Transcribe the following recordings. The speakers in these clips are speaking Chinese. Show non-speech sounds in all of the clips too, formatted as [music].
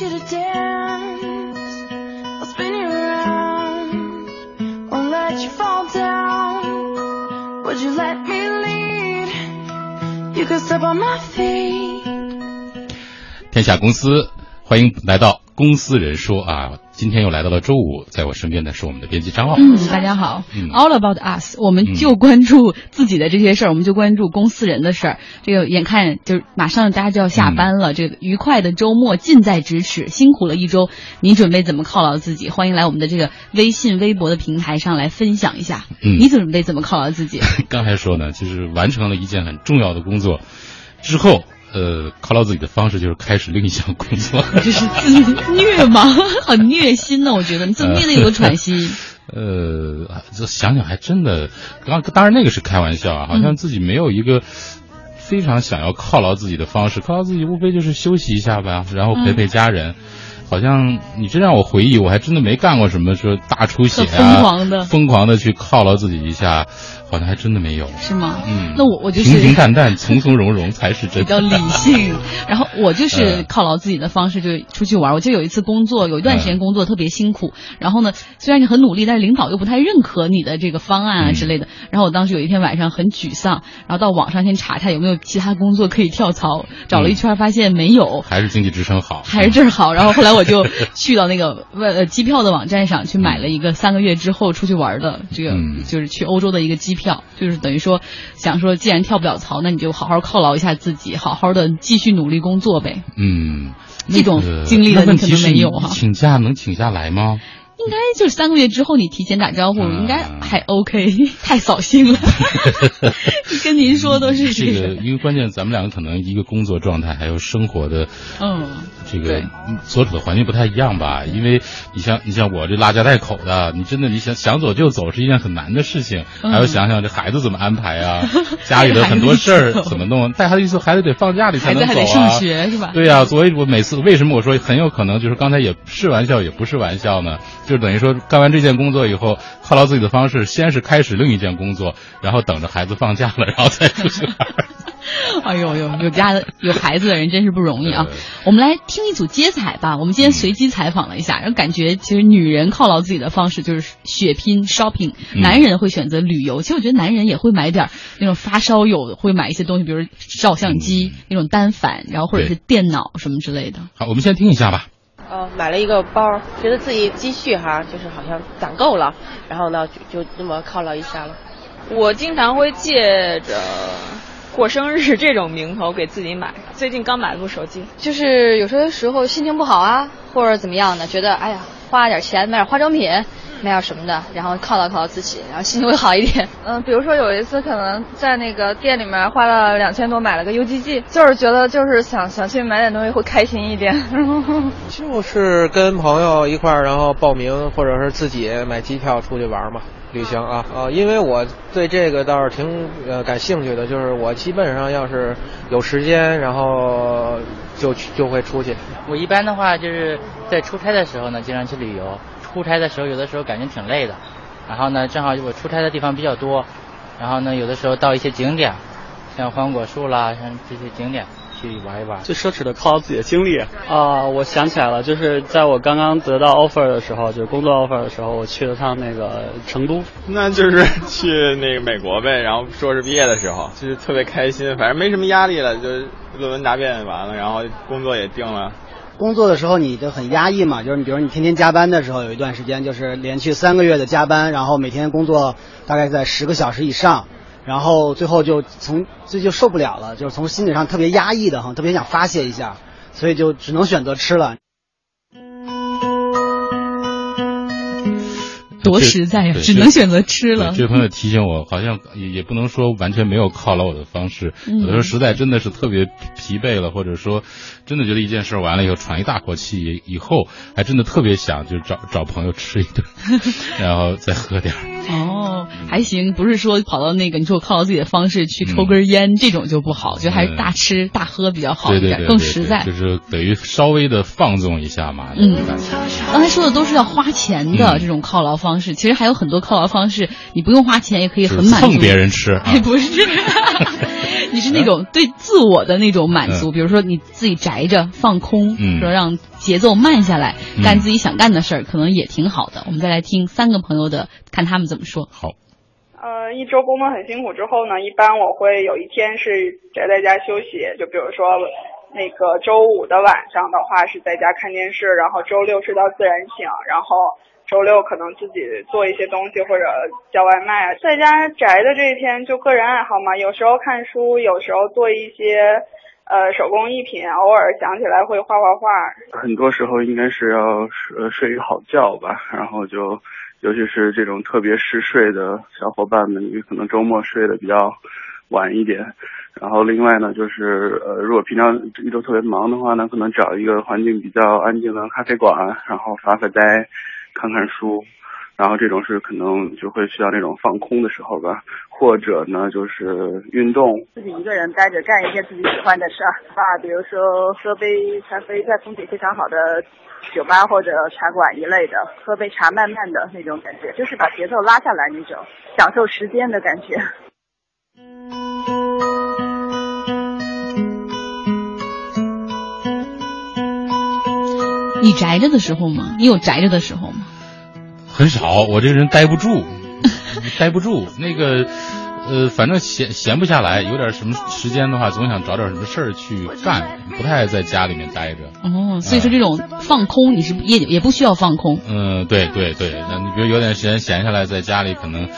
you to dance. I'll spin you around. Won't let you fall down. Would you let me lead? You could step on my feet. 天下公司，欢迎来到公司人说啊！今天又来到了周五，在我身边的是我们的编辑张傲。嗯，大家好、嗯 a l l about us，我们就关注自己的这些事儿，我们就关注公司人的事儿。这个眼看就是马上大家就要下班了，这个愉快的周末近在咫尺，辛苦了一周，你准备怎么犒劳自己？欢迎来我们的这个微信、微博的平台上来分享一下，嗯你准备怎么犒劳自己？[laughs] 刚才说呢，就是完成了一件很重要的工作之后，呃，犒劳自己的方式就是开始另一项工作。[laughs] 这是自虐吗？[laughs] 很虐心呢，我觉得你怎么虐的有个喘息。[laughs] 呃，这想想还真的，刚当然那个是开玩笑啊，好像自己没有一个非常想要犒劳自己的方式，犒劳自己无非就是休息一下吧，然后陪陪家人。好像你真让我回忆，我还真的没干过什么说大出血啊，疯狂的疯狂的去犒劳自己一下，好像还真的没有。是吗？嗯，那我我就是平平淡淡、从从容容才是真的。比较理性。[laughs] 然后我就是嗯犒劳自己的方式，就是出去玩。我就有一次工作，有一段时间工作特别辛苦，然后呢，虽然你很努力，但是领导又不太认可你的这个方案啊嗯之类的。然后我当时有一天晚上很沮丧，然后到网上先查查有没有其他工作可以跳槽，找了一圈发现没有。还是经济支撑好，还是这儿好，然后后来我就 [laughs] 去到那个呃机票的网站上去买了一个三个月之后出去玩的这个，嗯就是去欧洲的一个机票，就是等于说想说既然跳不了槽，那你就好好犒劳一下自己，好好的继续努力工作呗。嗯，这种呃经历的你可能问题是没有哈，请假能请下来吗？应该就是三个月之后你提前打招呼，嗯应该还 OK，[laughs] 太扫兴了。[laughs] 跟您说都是这个，因为关键咱们两个可能一个工作状态，还有生活的嗯，这个所处的环境不太一样吧？因为你像你像我这拉家带口的，你真的你想想走就走是一件很难的事情，嗯还要想想这孩子怎么安排啊，[laughs] 家里的很多事儿怎么弄，带孩子意思孩子得放假里才能走啊。孩子还得上学是吧？对呀、所以我每次为什么我说很有可能就是刚才也是玩笑，也不是玩笑呢？就等于说干完这件工作以后，犒劳自己的方式，先是开始另一件工作，然后等着孩子放假了，然后再出去玩儿。[laughs] 哎呦呦，有家的有孩子的人真是不容易啊对！我们来听一组接彩吧。我们今天随机采访了一下，然后感觉其实女人犒劳自己的方式就是血拼 shopping，嗯男人会选择旅游。其实我觉得男人也会买点儿那种发烧友会买一些东西，比如照相机、那种单反，然后或者是电脑什么之类的。好，我们先听一下吧。呃，买了一个包，觉得自己积蓄哈，就是好像攒够了，然后呢，就就这么犒劳一下了。我经常会借着过生日这种名头给自己买。最近刚买了部手机，就是有些时候心情不好啊，或者怎么样的，觉得哎呀，花点钱买点化妆品，买点什么的，然后犒劳犒劳自己，然后心情会好一点。[laughs] 嗯，比如说有一次可能在那个店里面花了两千多买了个 UGG，就是觉得就是想想去买点东西会开心一点。[laughs] 就是跟朋友一块儿，然后报名，或者是自己买机票出去玩嘛，旅行啊啊！因为我对这个倒是挺呃感兴趣的，就是我基本上要是有时间，然后就去就会出去。我一般的话就是在出差的时候呢，经常去旅游。出差的时候，有的时候感觉挺累的，然后呢，正好我出差的地方比较多，然后呢，有的时候到一些景点，像黄果树啦，像这些景点去玩一玩。最奢侈的犒劳自己的经历啊、我想起来了，就是在我刚刚得到 offer 的时候，就是工作 offer 的时候，我去了趟那个成都。那就是去那个美国呗，然后硕士毕业的时候，[laughs] 就是特别开心，反正没什么压力了，就论文答辩完了，然后工作也定了。工作的时候你就很压抑嘛，就是你比如你天天加班的时候，有一段时间就是连续三个月的加班，然后每天工作大概在十个小时以上，然后最后就从这就受不了了，就是从心理上特别压抑的哈，特别想发泄一下，所以就只能选择吃了。多实在呀，对只能选择吃了。这位朋友提醒我，好像也也不能说完全没有犒劳我的方式，嗯有的时候实在真的是特别疲惫了，或者说真的觉得一件事完了以后喘一大口气以后，还真的特别想就找找朋友吃一顿，[laughs] 然后再喝点儿。哦，还行，不是说跑到那个你说我靠劳自己的方式去抽根烟、这种就不好，就还是大吃大喝比较好一点，对对对，对更实在。就是等于稍微的放纵一下嘛。嗯刚才说的都是要花钱的这种犒劳方式，其实还有很多犒劳方式，你不用花钱也可以很满足。蹭别人吃，[laughs] 哎，不是，你是那种对自我的那种满足，比如说你自己宅着放空，说让节奏慢下来，干自己想干的事儿，可能也挺好的。我们再来听三个朋友的，看他们怎么说。好。呃，一周工作很辛苦之后呢，一般我会有一天是宅在家休息，就比如说。那个周五的晚上的话是在家看电视，然后周六睡到自然醒，然后周六可能自己做一些东西或者叫外卖。在家宅的这一天就个人爱好嘛，有时候看书，有时候做一些呃手工艺品，偶尔想起来会画画画。很多时候应该是要睡睡一个好觉吧，然后就尤其是这种特别嗜睡的小伙伴们，你可能周末睡得比较晚一点。然后另外呢，就是呃，如果平常一周特别忙的话呢，可能找一个环境比较安静的咖啡馆，然后发发呆，看看书，然后这种是可能就会需要那种放空的时候吧，或者呢就是运动。自己一个人待着干一些自己喜欢的事儿啊，比如说喝杯咖啡，在风景非常好的酒吧或者茶馆一类的，喝杯茶慢慢的那种感觉，就是把节奏拉下来那种，享受时间的感觉。你宅着的时候吗？你有宅着的时候吗？很少，我这个人待不住，[laughs] 待不住。那个，呃，反正闲闲不下来，有点什么时间的话，总想找点什么事儿去干，不太在家里面待着。哦，所以说这种放空，你是也也不需要放空。嗯，对对对，那你比如有点时间闲下来，在家里可能。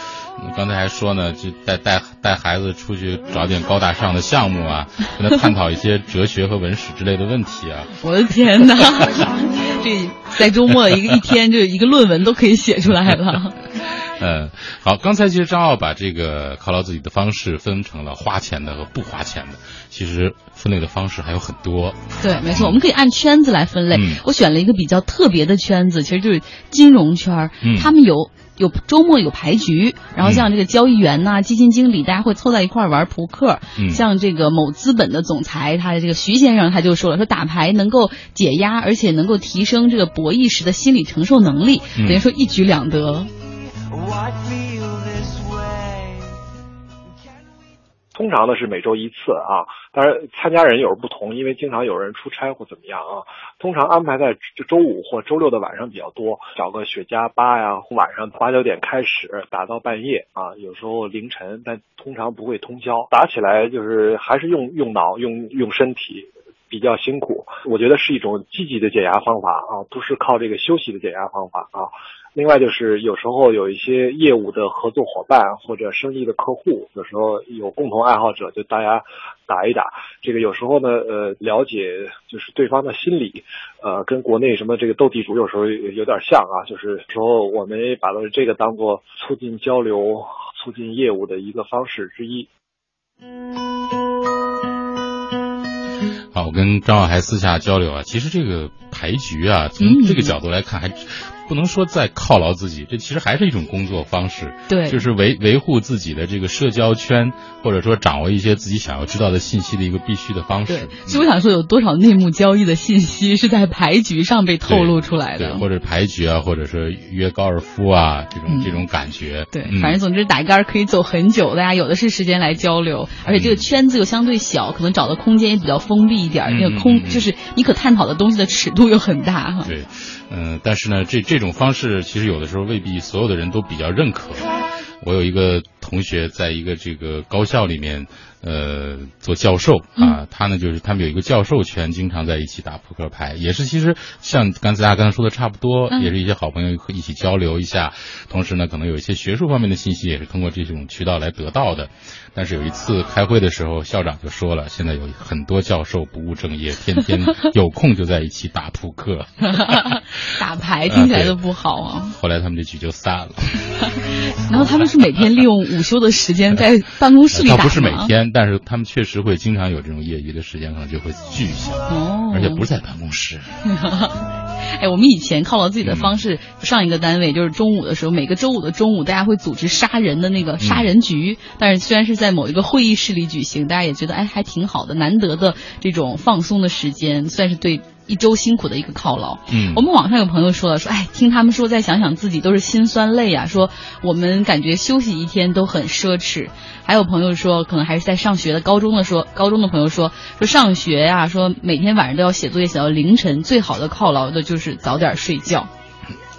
刚才还说呢，就带带带孩子出去找点高大上的项目啊，[laughs] 跟他探讨一些哲学和文史之类的问题啊。[laughs] 我的天哪，[laughs] 这在周末一个一天就一个论文都可以写出来了。[laughs] 嗯，好，刚才其实张奥把这个犒劳自己的方式分成了花钱的和不花钱的，其实分类的方式还有很多。对，没错，我们可以按圈子来分类。我选了一个比较特别的圈子，其实就是金融圈他们有。有周末有牌局，然后像这个交易员呐、基金经理，大家会凑在一块玩扑克。像这个某资本的总裁，他的这个徐先生他就说了，说打牌能够解压，而且能够提升这个博弈时的心理承受能力，等于说一举两得。通常呢是每周一次啊，当然参加人有时不同，因为经常有人出差或怎么样啊。通常安排在周五或周六的晚上比较多，找个雪茄吧呀，晚上八九点开始打到半夜啊，有时候凌晨，但通常不会通宵。打起来就是还是用用脑用用身体，比较辛苦。我觉得是一种积极的解压方法啊，不是靠这个休息的解压方法啊。另外就是有时候有一些业务的合作伙伴或者生意的客户，有时候有共同爱好者，就大家打一打。这个有时候呢，呃，了解就是对方的心理，呃，跟国内什么这个斗地主有时候有点像啊。就是说我们把这个当做促进交流、促进业务的一个方式之一。好，我跟张小海私下交流啊，其实这个牌局啊，从这个角度来看还。不能说在犒劳自己，这其实还是一种工作方式。对，就是维维护自己的这个社交圈，或者说掌握一些自己想要知道的信息的一个必须的方式。对，其实我想说，有多少内幕交易的信息是在牌局上被透露出来的？对，或者牌局啊，或者说约高尔夫啊，这种这种感觉。对，反正总之打杆可以走很久，大家有的是时间来交流，而且这个圈子又相对小，可能找的空间也比较封闭一点，那个空就是你可探讨的东西的尺度又很大哈。对。嗯，但是呢，这这种方式其实有的时候未必所有的人都比较认可。我有一个同学在一个这个高校里面。呃，做教授啊，他呢就是他们有一个教授圈，经常在一起打扑克牌，也是其实像刚才大家刚才说的差不多，也是一些好朋友一起交流一下，同时呢，可能有一些学术方面的信息也是通过这种渠道来得到的。但是有一次开会的时候，校长就说了，现在有很多教授不务正业，天天有空就在一起打扑克，[laughs] 打牌听起来都不好啊。[laughs] 后来他们这局就散了。[laughs] 然后他们是每天利用午休的时间在办公室里打不是每天。但是他们确实会经常有这种业余的时间，可能就会聚一下，哦而且不是在办公室。[laughs] 哎，我们以前犒劳自己的方式，上一个单位就是中午的时候，每个周五的中午，大家会组织杀人的那个杀人局。但是虽然是在某一个会议室里举行，大家也觉得哎还挺好的，难得的这种放松的时间，算是对。一周辛苦的一个犒劳。嗯我们网上有朋友说了，说哎，听他们说，再想想自己都是心酸泪啊，说我们感觉休息一天都很奢侈。还有朋友说，可能还是在上学的高中的说，高中的朋友说说上学呀、说每天晚上都要写作业写到凌晨，最好的犒劳的就是早点睡觉。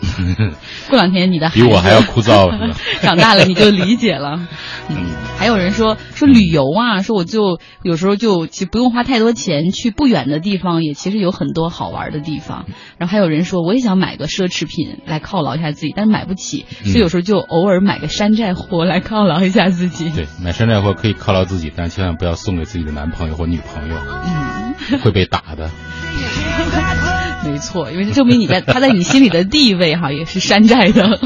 [laughs] 过两天你的孩子比我还要枯燥 [laughs] 长大了你就理解了。[laughs] 嗯，还有人说说旅游啊，说我就有时候就其实不用花太多钱去不远的地方，也其实有很多好玩的地方。然后还有人说我也想买个奢侈品来犒劳一下自己，但是买不起，所以有时候就偶尔买个山寨货来犒劳一下自己。对，买山寨货可以犒劳自己，但千万不要送给自己的男朋友或女朋友，嗯，会被打的。没错，因为这证明你在他在你心里的地位哈也是山寨的。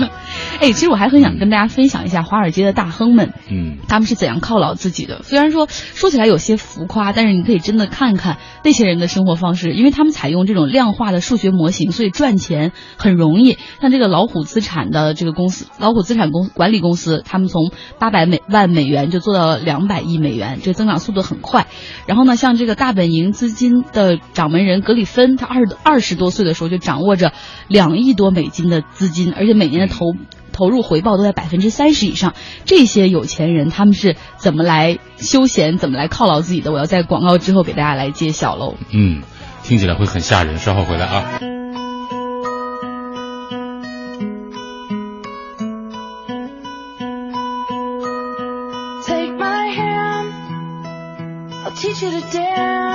哎，其实我还很想跟大家分享一下华尔街的大亨们，嗯，他们是怎样犒劳自己的。虽然说说起来有些浮夸，但是你可以真的看看那些人的生活方式，因为他们采用这种量化的数学模型，所以赚钱很容易。像这个老虎资产的这个公司，老虎资产公管理公司，他们从八百美万美元就做到了两百亿美元，这个增长速度很快。然后呢，像这个大本营资金的掌门人格里芬，他二二十多岁的时候就掌握着两亿多美金的资金，而且每年的投投入回报都在百分之三十以上。这些有钱人他们是怎么来休闲，怎么来犒劳自己的？我要在广告之后给大家来揭晓喽。嗯，听起来会很吓人，稍后回来啊。Take my hand, I'll teach you to dance.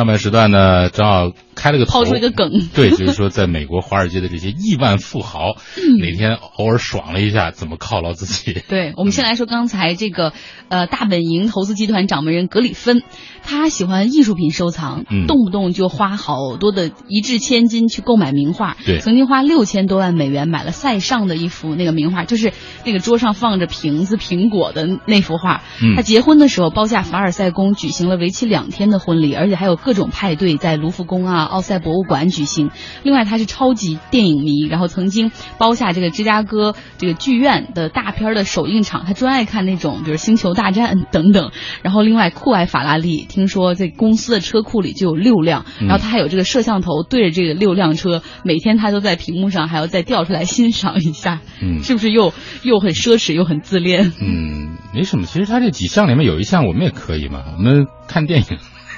上半时段呢，正好开了个头抛出一个梗对，就是说在美国华尔街的这些亿万富豪，嗯哪天偶尔爽了一下，怎么犒劳自己？[laughs] 对，我们先来说刚才这个呃大本营投资集团掌门人格里芬，他喜欢艺术品收藏，嗯动不动就花好多的一掷千金去购买名画。对曾经花六千多万美元买了塞尚的一幅那个名画，就是那个桌上放着瓶子苹果的那幅画。嗯他结婚的时候包下凡尔赛宫举行了为期两天的婚礼，而且还有各种派对在卢浮宫啊、奥赛博物馆举行。另外，他是超级电影迷，然后曾经包下这个芝加哥这个剧院的大片的首映场，他专爱看那种比如《星球大战》等等。然后另外酷爱法拉利，听说这公司的车库里就有六辆，嗯然后他还有这个摄像头对着这个六辆车，每天他都在屏幕上还要再调出来欣赏一下，嗯是不是又又很奢侈又很自恋？嗯，没什么。其实他这几项里面有一项我们也可以嘛，我们看电影。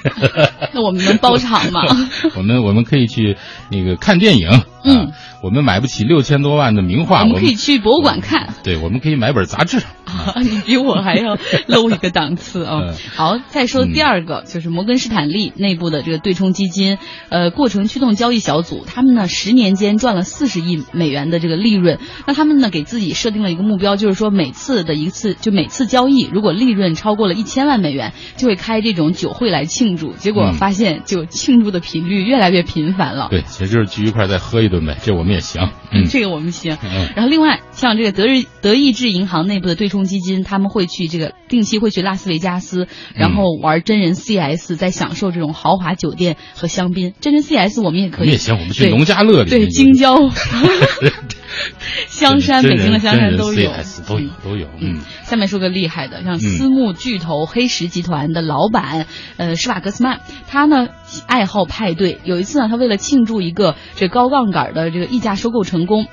[laughs] 那我们能包场吗？[laughs] 我们我们可以去那个看电影，嗯啊，我们买不起六千多万的名画，我们可以去博物馆看。对，我们可以买本杂志。[laughs] 你比我还要 low 一个档次啊、嗯好，再说第二个、就是摩根士坦利内部的这个对冲基金，呃，过程驱动交易小组，他们呢十年间赚了四十亿美元的这个利润。那他们呢给自己设定了一个目标，就是说每次的一次就每次交易，如果利润超过了一千万美元，就会开这种酒会来庆祝。结果嗯发现就庆祝的频率越来越频繁了。对，其实就是聚一块再喝一顿呗，这我们也行。嗯，这个我们行。嗯然后另外像这个德日德意志银行内部的对冲基金，他们会去这个定期会去拉斯维加斯，然后玩真人 CS，在享受这种豪华酒店和香槟。真人 CS 我们也可以，也行，我们去农家乐里面对京郊、[laughs] 香山、北京的香山都有。都有都有，嗯。下面说个厉害的，像嗯私募巨头黑石集团的老板，呃，施瓦格斯曼，他呢爱好派对。有一次呢，他为了庆祝一个这高杠杆的这个溢价收购成功。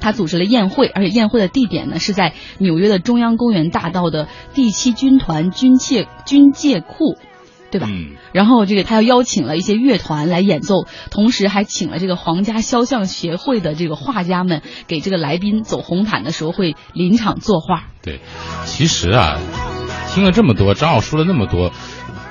他组织了宴会，而且宴会的地点呢是在纽约的中央公园大道的第七军团军械军械库，对吧？嗯然后这个他又邀请了一些乐团来演奏，同时还请了这个皇家肖像协会的这个画家们给这个来宾走红毯的时候会临场作画。对，其实啊，听了这么多，张浩说了那么多，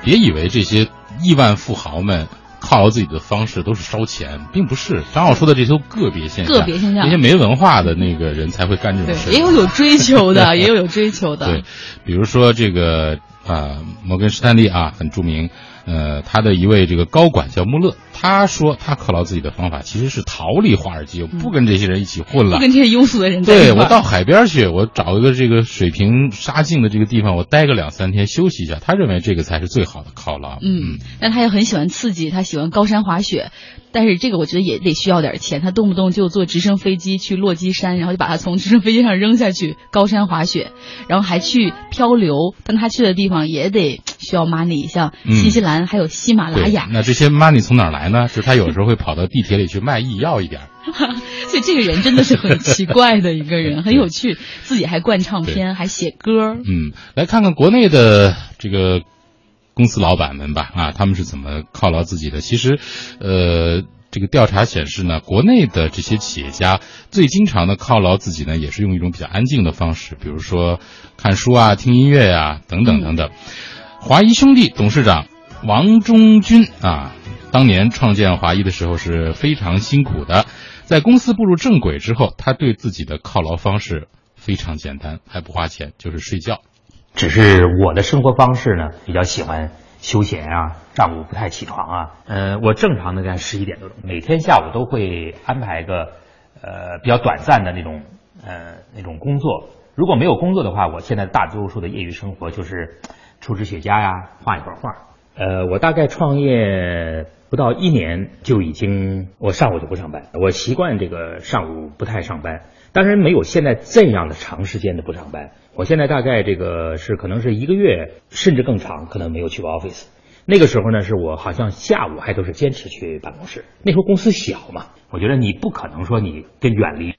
别以为这些亿万富豪们犒劳自己的方式都是烧钱，并不是。张浩说的这些个别现象，个别现象那些没文化的那个人才会干这种事，也有有追求的，[laughs] 也有有追求的。对，比如说这个啊、摩根士丹利啊，很著名呃，他的一位这个高管叫穆勒，他说他犒劳自己的方法其实是逃离华尔街，不跟这些人一起混了，不跟这些庸俗的人对我到海边去，我找一个这个水平沙静的这个地方，我待个两三天休息一下。他认为这个才是最好的犒劳。嗯，但他也很喜欢刺激，他喜欢高山滑雪。但是这个我觉得也得需要点钱，他动不动就坐直升飞机去落基山，然后就把他从直升飞机上扔下去高山滑雪，然后还去漂流，但他去的地方也得需要 money，像新西兰还有喜马拉雅。那这些 money 从哪儿来呢？就是他有时候会跑到地铁里去卖艺要一点。[laughs] 所以这个人真的是很奇怪的一个人，很有趣，自己还灌唱片，还写歌。嗯，来看看国内的这个。公司老板们吧，啊，他们是怎么犒劳自己的？其实，呃，这个调查显示呢，国内的这些企业家最经常的犒劳自己呢，也是用一种比较安静的方式，比如说看书啊、听音乐呀等等等等。华谊兄弟董事长王中军啊，当年创建华谊的时候是非常辛苦的，在公司步入正轨之后，他对自己的犒劳方式非常简单，还不花钱，就是睡觉。只是我的生活方式呢，比较喜欢休闲啊，上午不太起床啊。呃，我正常的在十一点多钟，每天下午都会安排个呃比较短暂的那种呃那种工作。如果没有工作的话，我现在大多数的业余生活就是出支雪茄呀，画一会儿画。呃，我大概创业不到一年就已经，我上午就不上班，我习惯这个上午不太上班。当然没有现在这样的长时间的不上班。我现在大概这个是可能是一个月，甚至更长，可能没有去过 office。那个时候呢，是我好像下午还都是坚持去办公室。那时候公司小嘛，我觉得你不可能说你跟远离。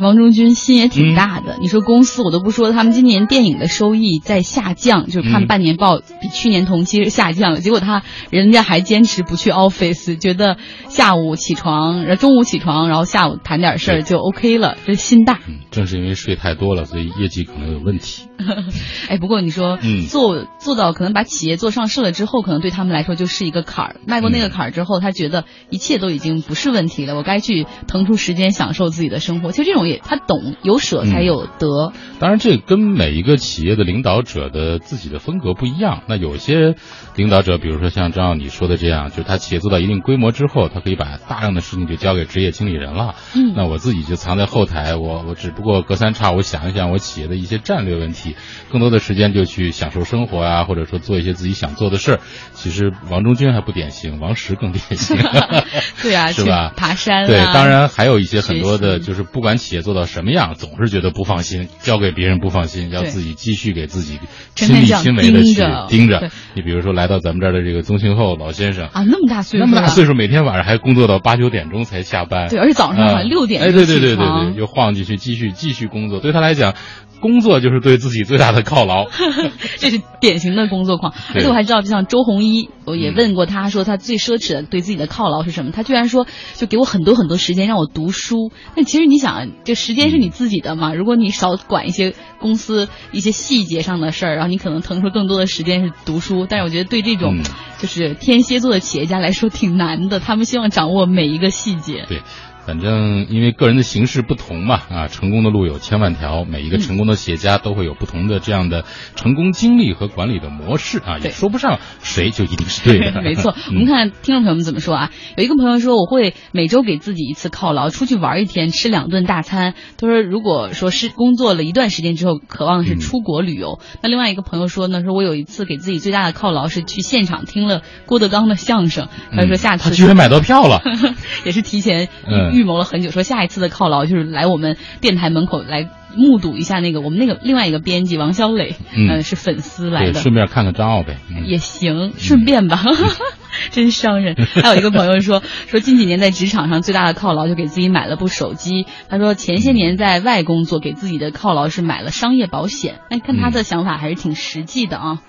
王中军心也挺大的。你说公司我都不说，他们今年电影的收益在下降，就是看半年报比去年同期是下降了。结果他人家还坚持不去 office，觉得下午起床，然后中午起床，然后下午谈点事儿就 OK 了，这心大。正是因为睡太多了，所以业绩可能有问题。[laughs] 哎，不过你说做做到可能把企业做上市了之后，可能对他们来说就是一个坎儿。迈过那个坎儿之后，他觉得一切都已经不是问题了，我该去腾出时间享受自己的生活。其实这种也他懂，有舍才有得。当然，这跟每一个企业的领导者的自己的风格不一样。那有些领导者，比如说像张耀你说的这样，就是他企业做到一定规模之后，他可以把大量的事情就交给职业经理人了。嗯，那我自己就藏在后台，我我只不过隔三差五想一想我企业的一些战略问题。更多的时间就去享受生活啊，或者说做一些自己想做的事儿。其实王中军还不典型，王石更典型。[laughs] 对啊，[laughs] 是吧？爬山。对，当然还有一些很多的，就是不管企业做到什么样，总是觉得不放心，交给别人不放心，要自己继续给自己亲力亲为的去盯着。你比如说来到咱们这儿的这个宗庆后老先生啊，那么大岁数，那么大岁数，每天晚上还工作到八九点钟才下班。对，而且早上好像六点。哎，对对对对对，又晃进去继续继续工作。对他来讲。工作就是对自己最大的犒劳，[laughs] 这是典型的工作狂。而且我还知道，就像周鸿祎，我也问过他，说他最奢侈的对自己的犒劳是什么？他居然说，就给我很多很多时间让我读书。那其实你想，这时间是你自己的嘛？如果你少管一些公司一些细节上的事儿，然后你可能腾出更多的时间是读书。但是我觉得对这种就是天蝎座的企业家来说挺难的，他们希望掌握每一个细节。对。反正因为个人的形式不同嘛，啊，成功的路有千万条，每一个成功的企业家都会有不同的这样的成功经历和管理的模式啊，也说不上谁就一定是对的。[laughs] [laughs] 没错，我们看听众朋友们怎么说啊？有一个朋友说，我会每周给自己一次犒劳，出去玩一天，吃两顿大餐。他说，如果说是工作了一段时间之后，渴望的是出国旅游。那另外一个朋友说呢，说我有一次给自己最大的犒劳是去现场听了郭德纲的相声。他说下次他居然买到票了，[laughs] 也是提前预谋了很久，说。下一次的犒劳就是来我们电台门口来目睹一下那个我们那个另外一个编辑王小磊，嗯，是粉丝来的，顺便看看张奥呗，也行，顺便吧，[laughs] 真伤人。还有一个朋友说，[laughs] 说近几年在职场上最大的犒劳就给自己买了部手机。他说前些年在外工作，给自己的犒劳是买了商业保险。哎，看他的想法还是挺实际的啊。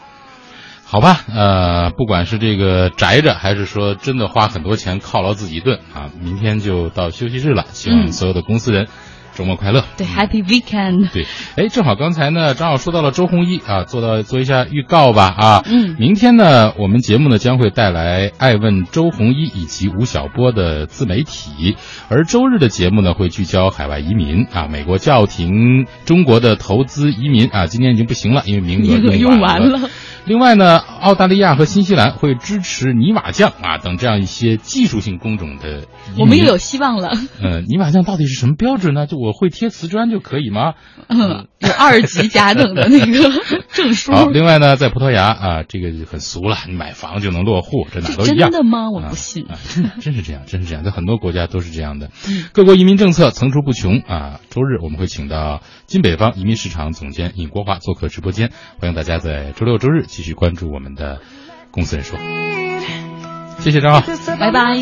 好吧，呃，不管是这个宅着，还是说真的花很多钱犒劳自己一顿啊，明天就到休息日了。希望所有的公司人周末快乐。对，Happy Weekend。[laughs] 对，哎，正好刚才呢，张好说到了周鸿祎啊，做到做一下预告吧啊。嗯。明天呢，我们节目呢将会带来《爱问周鸿祎》以及吴晓波的自媒体，而周日的节目呢会聚焦海外移民啊，美国叫停中国的投资移民啊，今天已经不行了，因为名额用完了。[laughs] 另外呢，澳大利亚和新西兰会支持泥瓦匠啊等这样一些技术性工种的。我们又有希望了。嗯，泥瓦匠到底是什么标准呢？就我会贴瓷砖就可以吗？嗯，[laughs] 有二级甲等的那个证书。[laughs] 好，另外呢，在葡萄牙啊，这个很俗了，你买房就能落户，这哪都一样。真的吗？我不信。啊，[laughs] 真是这样，真是这样，在很多国家都是这样的。各国移民政策层出不穷啊。周日我们会请到金北方移民市场总监尹国华做客直播间，欢迎大家在周六周日。继续关注我们的公司人说，谢谢张浩，拜拜。